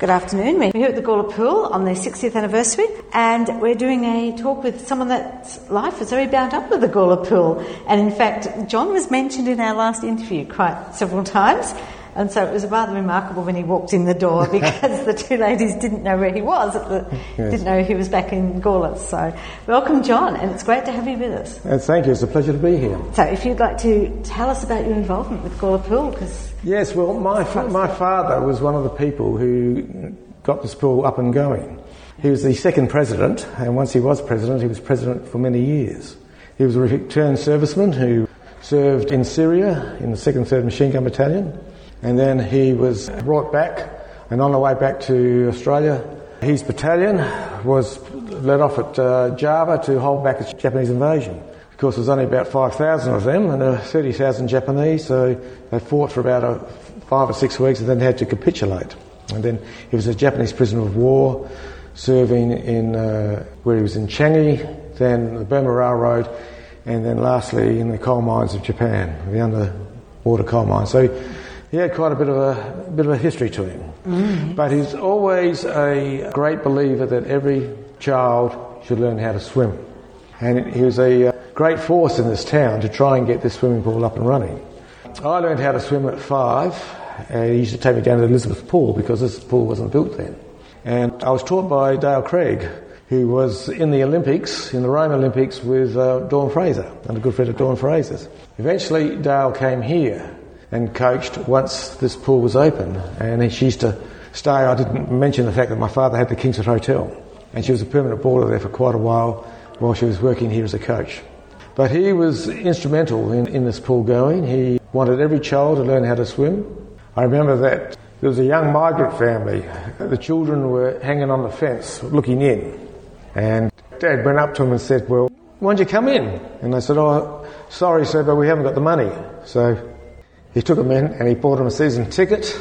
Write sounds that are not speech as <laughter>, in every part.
Good afternoon. We're here at the Gawler Pool on their 60th anniversary, and we're doing a talk with someone that's life is very bound up with the Gawler Pool. And in fact, John was mentioned in our last interview quite several times. And so it was rather remarkable when he walked in the door <laughs> because the two ladies didn't know where he was, the, yes. didn't know he was back in Gawler. So, welcome, John, and it's great to have you with us. Uh, thank you, it's a pleasure to be here. So, if you'd like to tell us about your involvement with Gawler Pool, because. Yes, well, my, my father was one of the people who got this pool up and going. He was the second president, and once he was president, he was president for many years. He was a returned serviceman who served in Syria in the 2nd 3rd Machine Gun Battalion and then he was brought back, and on the way back to Australia, his battalion was led off at uh, Java to hold back a Japanese invasion. Of course, there was only about 5,000 of them, and there were 30,000 Japanese, so they fought for about a, five or six weeks and then had to capitulate. And then he was a Japanese prisoner of war, serving in uh, where he was in Changi, then the Burma Railroad, and then lastly in the coal mines of Japan, the underwater coal mines. So he had quite a bit of a, a bit of a history to him. Mm-hmm. But he's always a great believer that every child should learn how to swim. And he was a uh, great force in this town to try and get this swimming pool up and running. I learned how to swim at five, and he used to take me down to Elizabeth Pool because this pool wasn't built then. And I was taught by Dale Craig, who was in the Olympics, in the Rome Olympics with uh, Dawn Fraser, and a good friend of Dawn Fraser's. Eventually, Dale came here and coached once this pool was open. And she used to stay. I didn't mention the fact that my father had the Kingsford Hotel, and she was a permanent boarder there for quite a while while she was working here as a coach. But he was instrumental in, in this pool going. He wanted every child to learn how to swim. I remember that there was a young migrant family. The children were hanging on the fence looking in. And Dad went up to them and said, Well, why don't you come in? And they said, Oh, sorry, sir, but we haven't got the money. So he took them in and he bought them a season ticket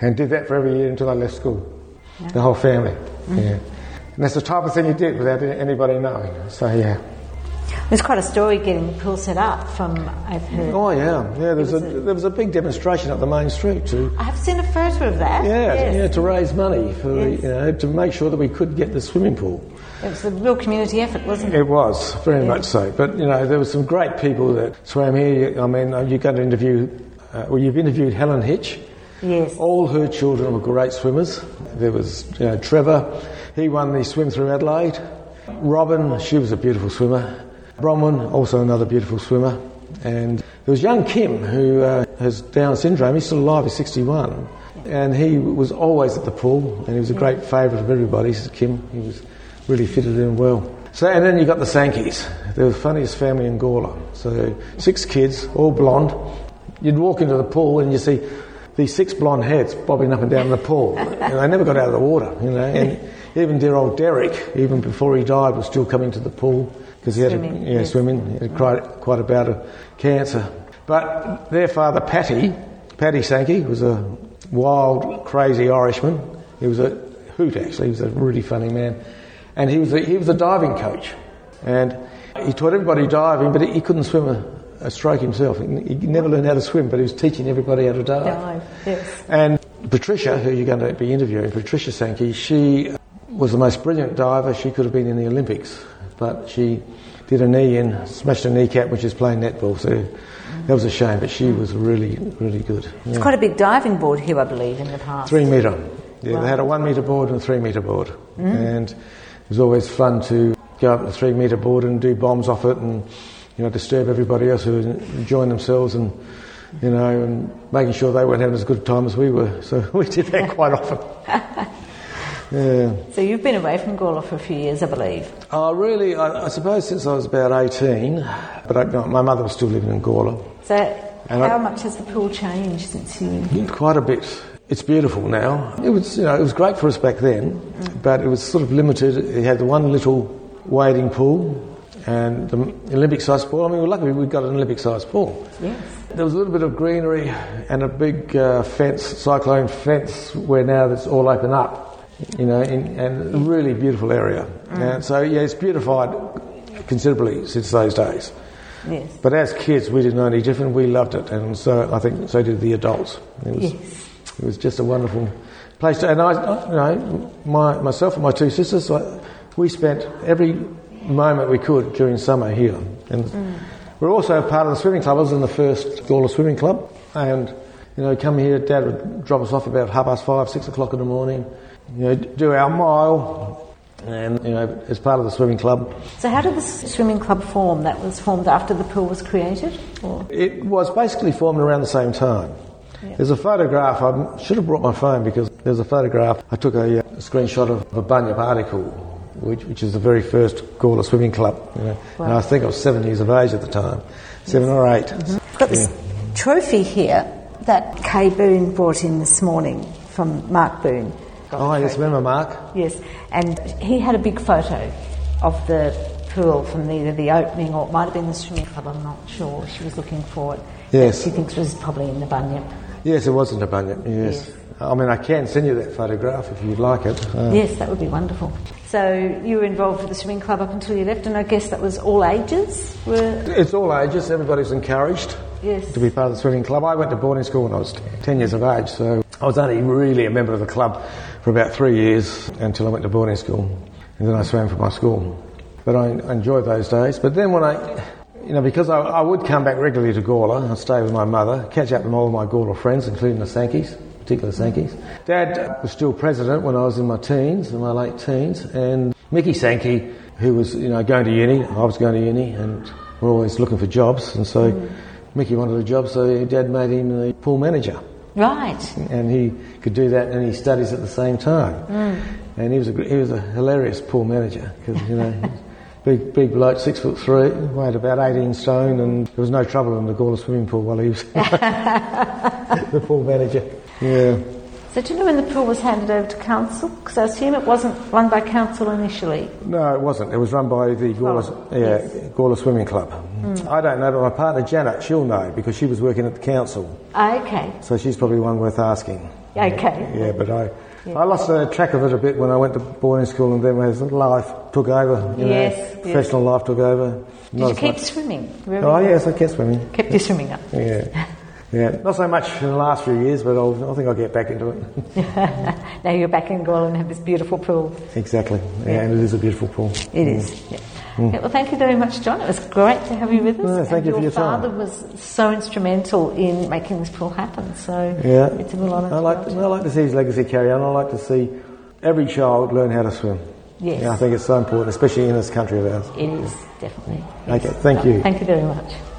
and did that for every year until I left school. Yeah. The whole family. Mm-hmm. Yeah. And that's the type of thing he did without anybody knowing. So, yeah. There's quite a story getting the pool set up from I've heard. Oh yeah, yeah. There was, a, a, there was a big demonstration up the main street too. I've seen a photo of that. Yeah, yes. yeah, to raise money for yes. you know to make sure that we could get the swimming pool. It was a real community effort, wasn't it? It was very much so. But you know, there were some great people that swam here. I mean, you got to interview uh, well, you've interviewed Helen Hitch. Yes. All her children were great swimmers. There was you know, Trevor, he won the swim through Adelaide. Robin, she was a beautiful swimmer. Bronwyn, also another beautiful swimmer. And there was young Kim, who uh, has Down syndrome. He's still alive, he's 61. And he was always at the pool, and he was a great favourite of everybody. Kim, he was really fitted in well. So, and then you got the Sankeys. They're the funniest family in Gawler. So, six kids, all blonde, You'd walk into the pool and you see these six blonde heads bobbing up and down the pool. <laughs> and they never got out of the water, you know. And even dear old Derek, even before he died, was still coming to the pool because he had swimming, a, yeah, yes. swimming. He had quite, quite a bout of cancer. But their father, Patty, Paddy Sankey, was a wild, crazy Irishman. He was a hoot, actually. He was a really funny man. And he was a, he was a diving coach. And he taught everybody diving, but he, he couldn't swim a, a stroke himself. He never learned how to swim, but he was teaching everybody how to dive. dive yes. And Patricia, who you're going to be interviewing, Patricia Sankey, she was the most brilliant diver. She could have been in the Olympics, but she did a knee in, smashed a kneecap when she was playing netball. So that was a shame, but she was really, really good. It's quite a big diving board here, I believe, in the past. Three metre. Yeah, right. they had a one metre board and a three metre board. Mm. And it was always fun to go up the three metre board and do bombs off it and you know, disturb everybody else who were enjoying themselves and, you know, and making sure they weren't having as good a time as we were. So <laughs> we did that quite often. <laughs> Yeah. So you've been away from Gawler for a few years, I believe. Oh, really? I, I suppose since I was about 18, but I, no, my mother was still living in Gawler. So and how I, much has the pool changed since you... Quite a bit. It's beautiful now. It was, you know, it was great for us back then, mm. but it was sort of limited. It had the one little wading pool, and the Olympic sized pool. I mean, we're lucky we got an Olympic sized pool. Yes. There was a little bit of greenery and a big uh, fence, cyclone fence, where now it's all open up, you know, in, and a really beautiful area. Mm. And so, yeah, it's beautified considerably since those days. Yes. But as kids, we didn't know any different. We loved it, and so I think so did the adults. It was, yes. It was just a wonderful place to, and I, you know, my, myself and my two sisters, we spent every moment we could during summer here. And mm. we're also part of the swimming club. I was in the first Gawler Swimming Club, and you know, come here. Dad would drop us off about half past five, six o'clock in the morning. You know, do our mile, and you know, as part of the swimming club. So, how did the swimming club form? That was formed after the pool was created, or? It was basically formed around the same time. There's a photograph. I should have brought my phone because there's a photograph. I took a, a screenshot of a Bunyip article, which, which is the very first Gawler Swimming Club. You know, wow. And I think I was seven years of age at the time, seven yes. or 8 mm-hmm. Got this yeah. trophy here that Kay Boone brought in this morning from Mark Boone. Oh, yes, remember Mark? Yes, and he had a big photo of the pool from either the opening or it might have been the swimming club, I'm not sure. She was looking for it. Yes. She thinks it was probably in the Bunyip. Yes, it was in Bunyip, yes. yes. I mean, I can send you that photograph if you'd like it. Uh, yes, that would be wonderful. So you were involved with the swimming club up until you left, and I guess that was all ages? Were... It's all ages. Everybody's encouraged yes. to be part of the swimming club. I went to boarding school when I was 10 years of age, so I was only really a member of the club for about three years until I went to boarding school, and then I swam for my school. But I enjoyed those days. But then when I, you know, because I, I would come back regularly to Gawler, I'd stay with my mother, catch up with all my Gawler friends, including the Sankeys, particularly the Sankeys. Dad was still president when I was in my teens, in my late teens, and Mickey Sankey, who was, you know, going to uni, I was going to uni, and we're always looking for jobs, and so mm. Mickey wanted a job, so Dad made him the pool manager. Right. And he could do that and he studies at the same time. Mm. And he was a, he was a hilarious pool manager because, you know, big, big bloke, six foot three, weighed about 18 stone, and there was no trouble in the Gawler swimming pool while he was <laughs> the pool manager. Yeah. So do you know when the pool was handed over to council? Because I assume it wasn't run by council initially. No, it wasn't. It was run by the Gawler, oh, yeah, yes. Gawler Swimming Club. Mm. I don't know, but my partner Janet, she'll know because she was working at the council. Okay. So she's probably one worth asking. Okay. Yeah, but I, yeah. I lost uh, track of it a bit when I went to boarding school and then as life took over, you yes, know, yes. professional life took over. Did you keep much. swimming? oh, yes, I kept swimming. Kept you swimming up? Yeah. <laughs> Yeah, not so much in the last few years, but I'll, i think I'll get back into it. <laughs> now you're back in Gawler and have this beautiful pool. Exactly, yeah, yeah. and it is a beautiful pool. It mm. is. Yeah. Mm. well, thank you very much, John. It was great to have you with us. No, thank and you for your time. Your father was so instrumental in making this pool happen, so yeah. it's a real honour. I like, I like to see his legacy carry on. I like to see every child learn how to swim. Yes. Yeah, I think it's so important, especially in this country of ours. It is, definitely. Okay, thank you. Thank you very much.